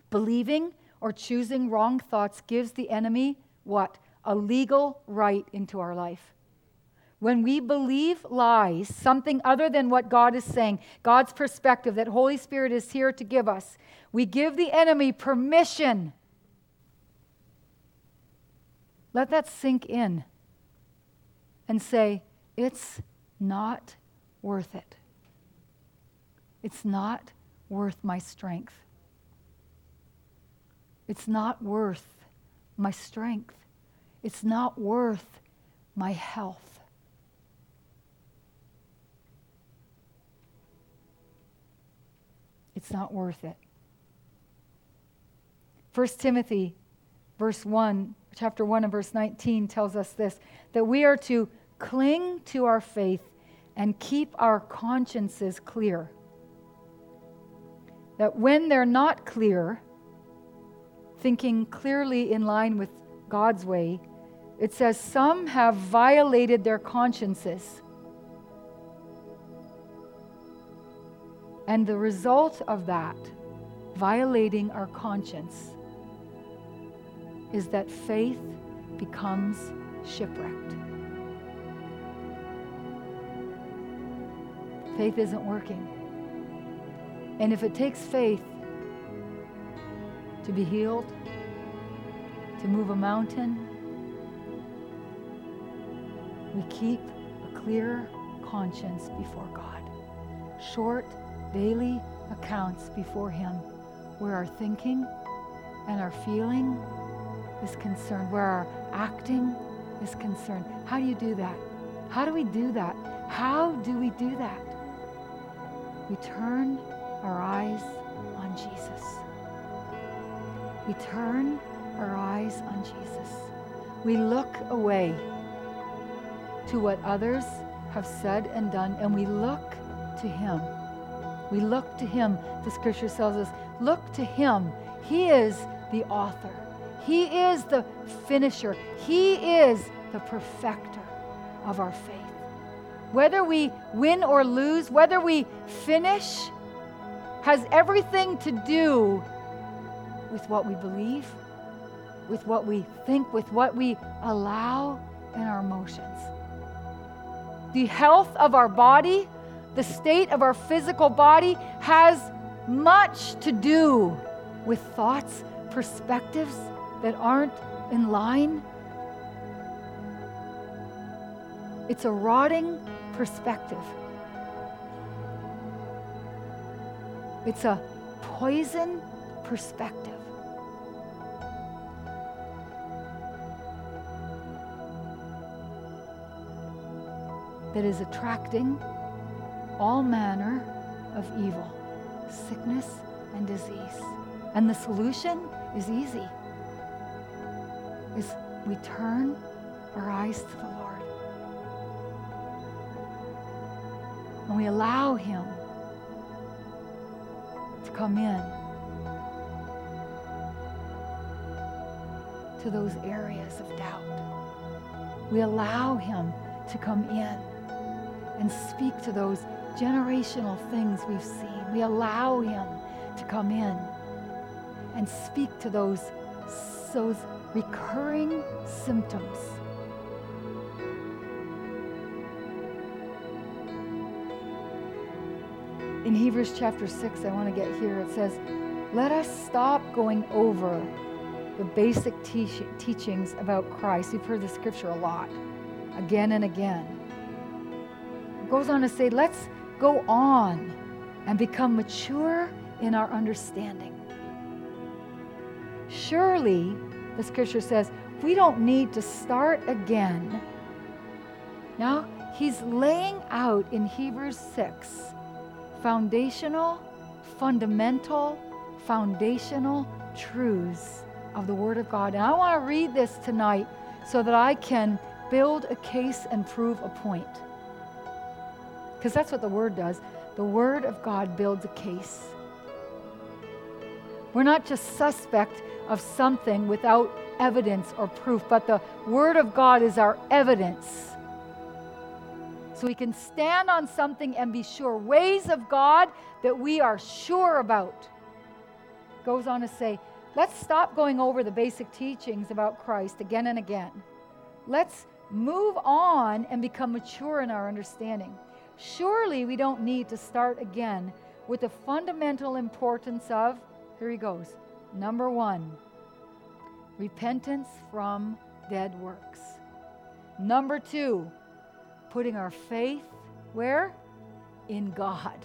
Believing or choosing wrong thoughts gives the enemy what? A legal right into our life. When we believe lies, something other than what God is saying, God's perspective that Holy Spirit is here to give us, we give the enemy permission. Let that sink in and say, it's not worth it. It's not worth my strength. It's not worth my strength. It's not worth my health. It's not worth it. 1 Timothy verse 1, chapter 1 and verse 19 tells us this that we are to cling to our faith and keep our consciences clear. That when they're not clear, thinking clearly in line with God's way, it says some have violated their consciences. And the result of that, violating our conscience, is that faith becomes shipwrecked. Faith isn't working. And if it takes faith to be healed, to move a mountain, we keep a clear conscience before God. Short daily accounts before Him where our thinking and our feeling is concerned, where our acting is concerned. How do you do that? How do we do that? How do we do that? We turn our eyes on Jesus. We turn our eyes on Jesus. We look away to what others have said and done, and we look to Him. We look to Him. The scripture tells us, look to Him. He is the author he is the finisher, He is the perfecter of our faith. Whether we win or lose, whether we finish, has everything to do with what we believe, with what we think, with what we allow in our emotions. The health of our body, the state of our physical body, has much to do with thoughts, perspectives, that aren't in line. It's a rotting perspective. It's a poison perspective. That is attracting all manner of evil, sickness, and disease. And the solution is easy is we turn our eyes to the Lord. And we allow Him to come in to those areas of doubt. We allow Him to come in and speak to those generational things we've seen. We allow Him to come in and speak to those, those recurring symptoms. In Hebrews chapter 6, I want to get here, it says, Let us stop going over the basic te- teachings about Christ. We've heard the scripture a lot, again and again. It goes on to say, Let's go on and become mature in our understanding. Surely, the scripture says, we don't need to start again. Now, he's laying out in Hebrews 6 foundational, fundamental, foundational truths of the Word of God. And I want to read this tonight so that I can build a case and prove a point. Because that's what the Word does. The Word of God builds a case. We're not just suspect of something without evidence or proof, but the Word of God is our evidence. So we can stand on something and be sure. Ways of God that we are sure about. Goes on to say, let's stop going over the basic teachings about Christ again and again. Let's move on and become mature in our understanding. Surely we don't need to start again with the fundamental importance of, here he goes, number one, repentance from dead works. Number two, putting our faith where? In God.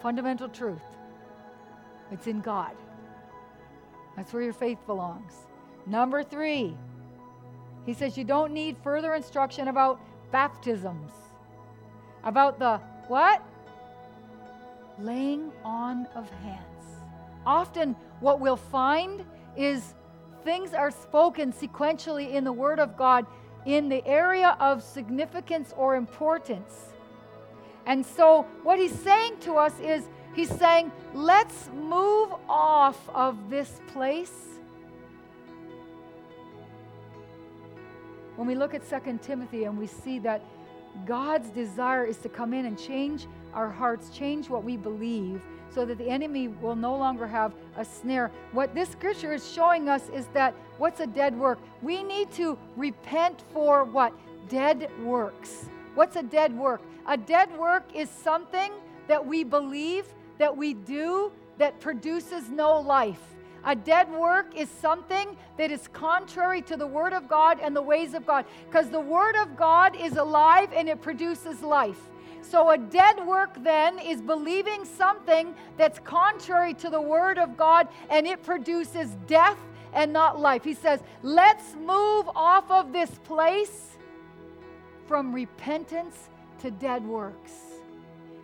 Fundamental truth. It's in God. That's where your faith belongs. Number three, he says you don't need further instruction about baptisms. About the what? Laying on of hands. Often, what we'll find is things are spoken sequentially in the Word of God in the area of significance or importance. And so, what he's saying to us is, he's saying, let's move off of this place. When we look at 2 Timothy and we see that God's desire is to come in and change our hearts, change what we believe, so that the enemy will no longer have a snare. What this scripture is showing us is that what's a dead work? We need to repent for what? Dead works. What's a dead work? A dead work is something that we believe, that we do, that produces no life. A dead work is something that is contrary to the Word of God and the ways of God. Because the Word of God is alive and it produces life. So, a dead work then is believing something that's contrary to the Word of God and it produces death and not life. He says, let's move off of this place from repentance to dead works.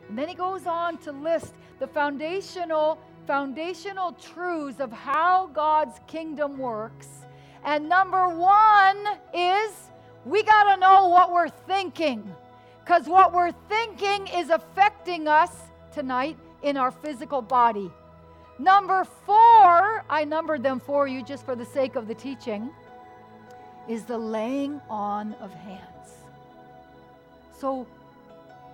And then he goes on to list the foundational foundational truths of how God's kingdom works. And number 1 is we got to know what we're thinking. Because what we're thinking is affecting us tonight in our physical body. Number four, I numbered them for you just for the sake of the teaching, is the laying on of hands. So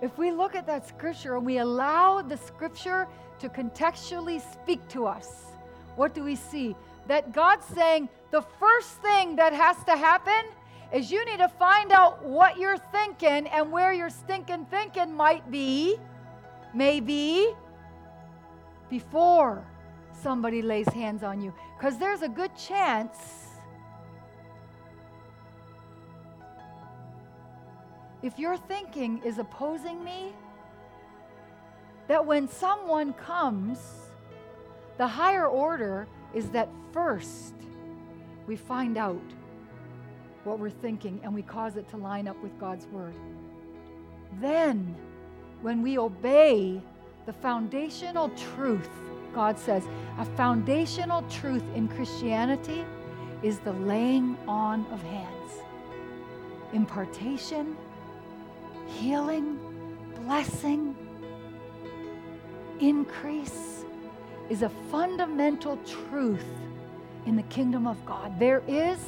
if we look at that scripture and we allow the scripture to contextually speak to us, what do we see? That God's saying the first thing that has to happen is you need to find out what you're thinking and where your stinking thinking might be, maybe, before somebody lays hands on you. Because there's a good chance if your thinking is opposing me, that when someone comes, the higher order is that first we find out what we're thinking and we cause it to line up with God's word. Then, when we obey the foundational truth, God says, a foundational truth in Christianity is the laying on of hands, impartation, healing, blessing, increase is a fundamental truth in the kingdom of God. There is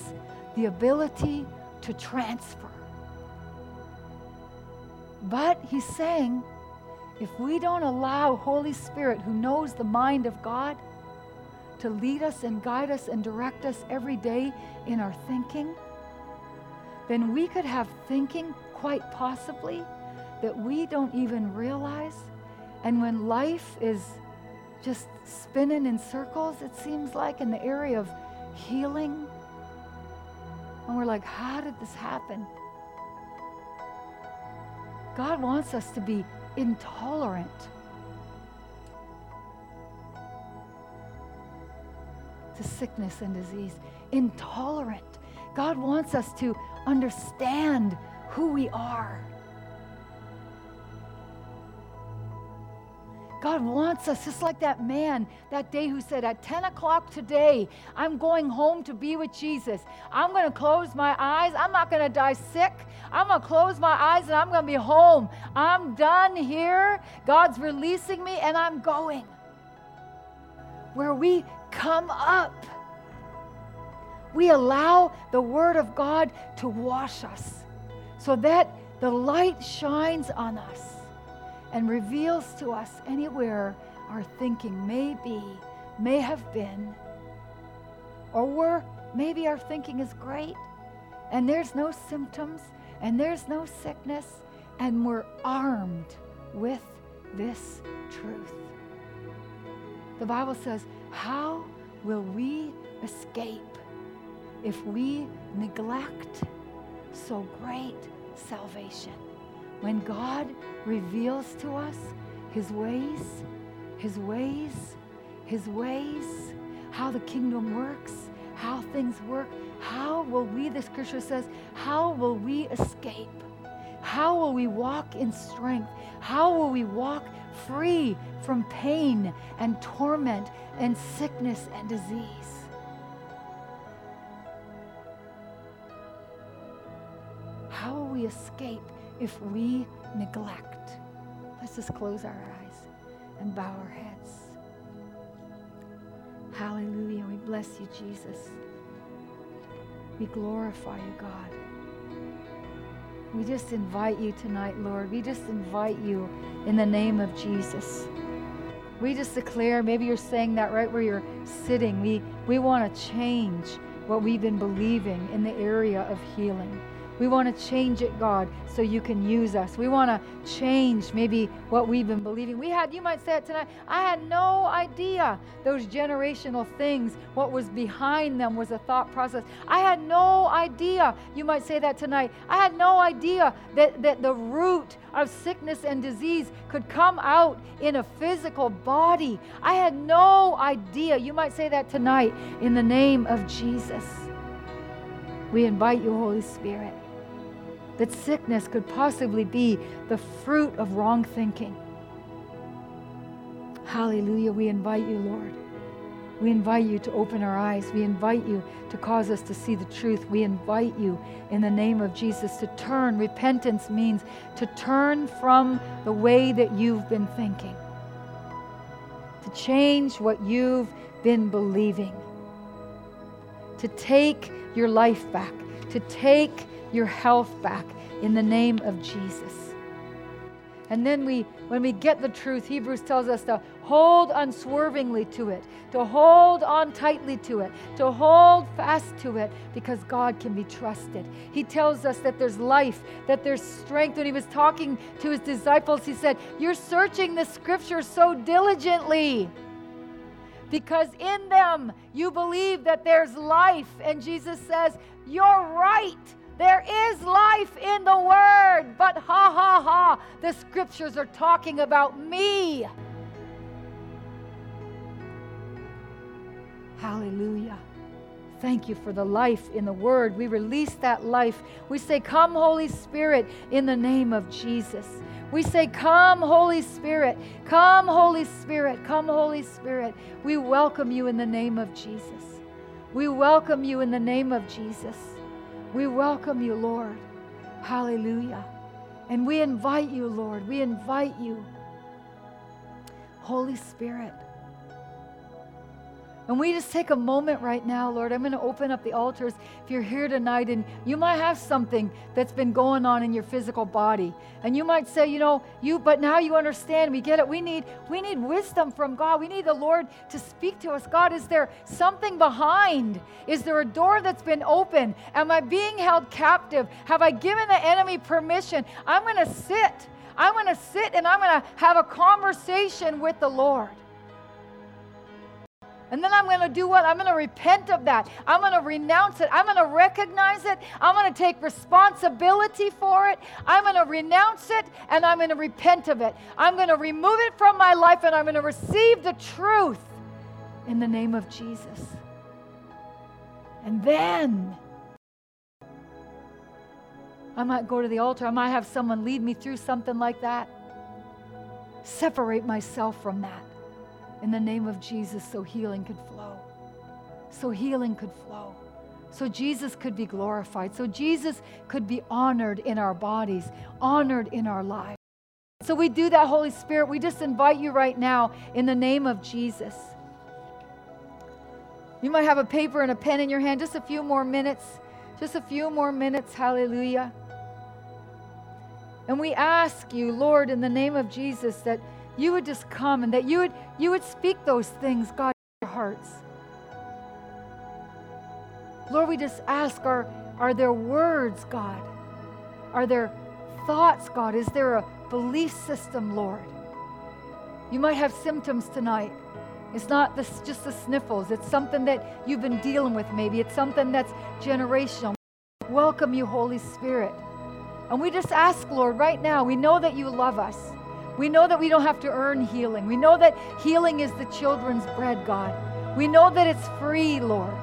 the ability to transfer. But he's saying, if we don't allow Holy Spirit, who knows the mind of God, to lead us and guide us and direct us every day in our thinking, then we could have thinking quite possibly that we don't even realize. And when life is just spinning in circles, it seems like in the area of healing and we're like, how did this happen? God wants us to be intolerant. To sickness and disease, intolerant. God wants us to understand who we are. God wants us, just like that man that day who said, At 10 o'clock today, I'm going home to be with Jesus. I'm going to close my eyes. I'm not going to die sick. I'm going to close my eyes and I'm going to be home. I'm done here. God's releasing me and I'm going. Where we come up we allow the Word of God to wash us so that the light shines on us and reveals to us anywhere our thinking may be, may have been, or where maybe our thinking is great and there's no symptoms and there's no sickness and we're armed with this truth. The Bible says, How will we escape if we neglect so great salvation? When God reveals to us his ways, his ways, his ways, how the kingdom works, how things work, how will we, the scripture says, how will we escape? How will we walk in strength? How will we walk free from pain and torment and sickness and disease? How will we escape if we neglect? Let's just close our eyes and bow our heads. Hallelujah. We bless you, Jesus. We glorify you, God. We just invite you tonight, Lord. We just invite you in the name of Jesus. We just declare, maybe you're saying that right where you're sitting. We, we want to change what we've been believing in the area of healing. We want to change it, God, so you can use us. We want to change maybe what we've been believing. We had, you might say it tonight, I had no idea those generational things, what was behind them was a thought process. I had no idea, you might say that tonight, I had no idea that, that the root of sickness and disease could come out in a physical body. I had no idea. You might say that tonight in the name of Jesus. We invite you, Holy Spirit that sickness could possibly be the fruit of wrong thinking. Hallelujah. We invite you, Lord. We invite you to open our eyes. We invite you to cause us to see the truth. We invite you in the name of Jesus to turn. Repentance means to turn from the way that you've been thinking, to change what you've been believing, to take your life back, to take your health back in the name of Jesus. And then we, when we get the truth, Hebrews tells us to hold unswervingly to it, to hold on tightly to it, to hold fast to it, because God can be trusted. He tells us that there's life, that there's strength. When he was talking to his disciples, he said, You're searching the scriptures so diligently because in them you believe that there's life. And Jesus says, You're right. There is life in the Word, but ha ha ha, the scriptures are talking about me. Hallelujah. Thank you for the life in the Word. We release that life. We say, Come, Holy Spirit, in the name of Jesus. We say, Come, Holy Spirit. Come, Holy Spirit. Come, Holy Spirit. We welcome you in the name of Jesus. We welcome you in the name of Jesus. We welcome you, Lord. Hallelujah. And we invite you, Lord. We invite you. Holy Spirit, and we just take a moment right now, Lord. I'm going to open up the altars. If you're here tonight and you might have something that's been going on in your physical body, and you might say, you know, you, but now you understand. We get it. We need, we need wisdom from God. We need the Lord to speak to us. God, is there something behind? Is there a door that's been open? Am I being held captive? Have I given the enemy permission? I'm going to sit. I'm going to sit and I'm going to have a conversation with the Lord. And then I'm going to do what? I'm going to repent of that. I'm going to renounce it. I'm going to recognize it. I'm going to take responsibility for it. I'm going to renounce it and I'm going to repent of it. I'm going to remove it from my life and I'm going to receive the truth in the name of Jesus. And then I might go to the altar. I might have someone lead me through something like that. Separate myself from that in the name of Jesus so healing could flow. So healing could flow. So Jesus could be glorified. So Jesus could be honored in our bodies, honored in our lives. So we do that, Holy Spirit. We just invite you right now in the name of Jesus. You might have a paper and a pen in your hand. Just a few more minutes. Just a few more minutes. Hallelujah. And we ask you, Lord, in the name of Jesus, that you would just come and that you would you would speak those things, God, in our hearts. Lord, we just ask, are, are there words, God? Are there thoughts, God? Is there a belief system, Lord? You might have symptoms tonight. It's not just the sniffles. It's something that you've been dealing with, maybe. It's something that's generational. Welcome you, Holy Spirit. And we just ask, Lord, right now, we know that you love us. We know that we don't have to earn healing. We know that healing is the children's bread, God. We know that it's free, Lord.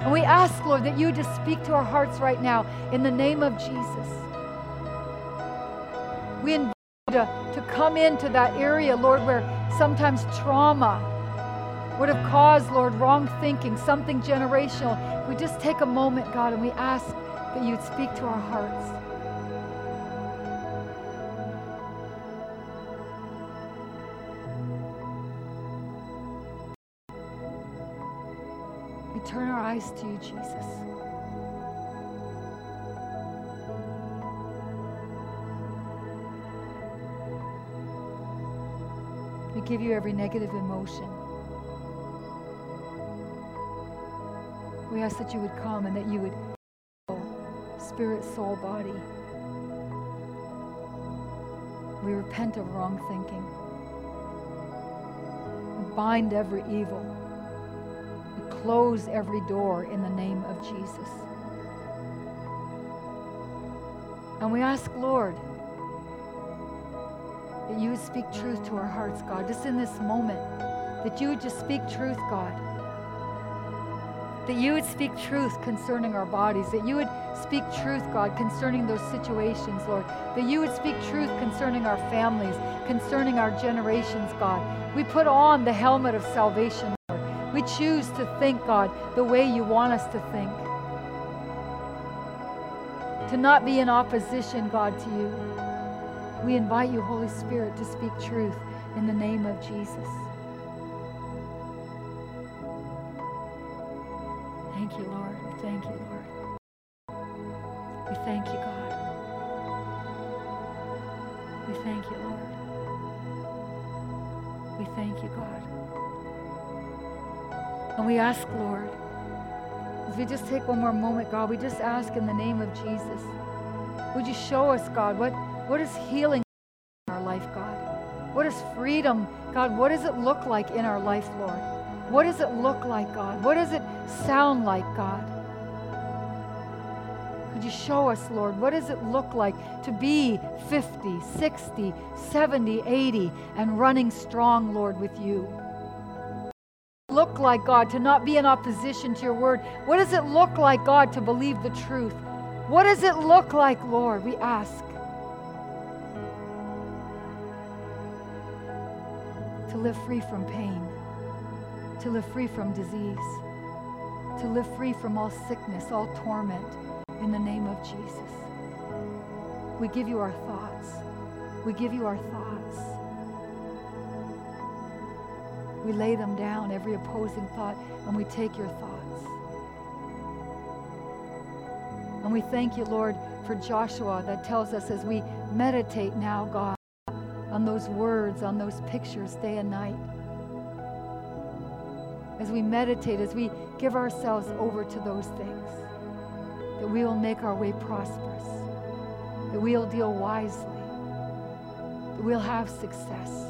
And we ask, Lord, that you just speak to our hearts right now in the name of Jesus. We invite you to, to come into that area, Lord, where sometimes trauma would have caused, Lord, wrong thinking, something generational. We just take a moment, God, and we ask that you'd speak to our hearts. We turn our eyes to you, Jesus. We give you every negative emotion. We ask that you would come and that you would spirit, soul, body. We repent of wrong thinking. We bind every evil. Close every door in the name of Jesus. And we ask, Lord, that you would speak truth to our hearts, God, just in this moment. That you would just speak truth, God. That you would speak truth concerning our bodies. That you would speak truth, God, concerning those situations, Lord. That you would speak truth concerning our families, concerning our generations, God. We put on the helmet of salvation, Lord. We choose to think, God, the way you want us to think. To not be in opposition, God, to you. We invite you, Holy Spirit, to speak truth in the name of Jesus. Thank you, Lord. Thank you, Lord. We thank you, God. We thank you, Lord. We thank you, God. And we ask, Lord, as we just take one more moment, God, we just ask in the name of Jesus, would you show us, God, what, what is healing in our life, God? What is freedom, God? What does it look like in our life, Lord? What does it look like, God? What does it sound like, God? Could you show us, Lord, what does it look like to be 50, 60, 70, 80 and running strong, Lord, with you? Look like, God, to not be in opposition to your word? What does it look like, God, to believe the truth? What does it look like, Lord? We ask. To live free from pain, to live free from disease, to live free from all sickness, all torment, in the name of Jesus. We give you our thoughts. We give you our thoughts. We lay them down, every opposing thought, and we take your thoughts. And we thank you, Lord, for Joshua that tells us as we meditate now, God, on those words, on those pictures day and night. As we meditate, as we give ourselves over to those things, that we will make our way prosperous, that we'll deal wisely, that we'll have success.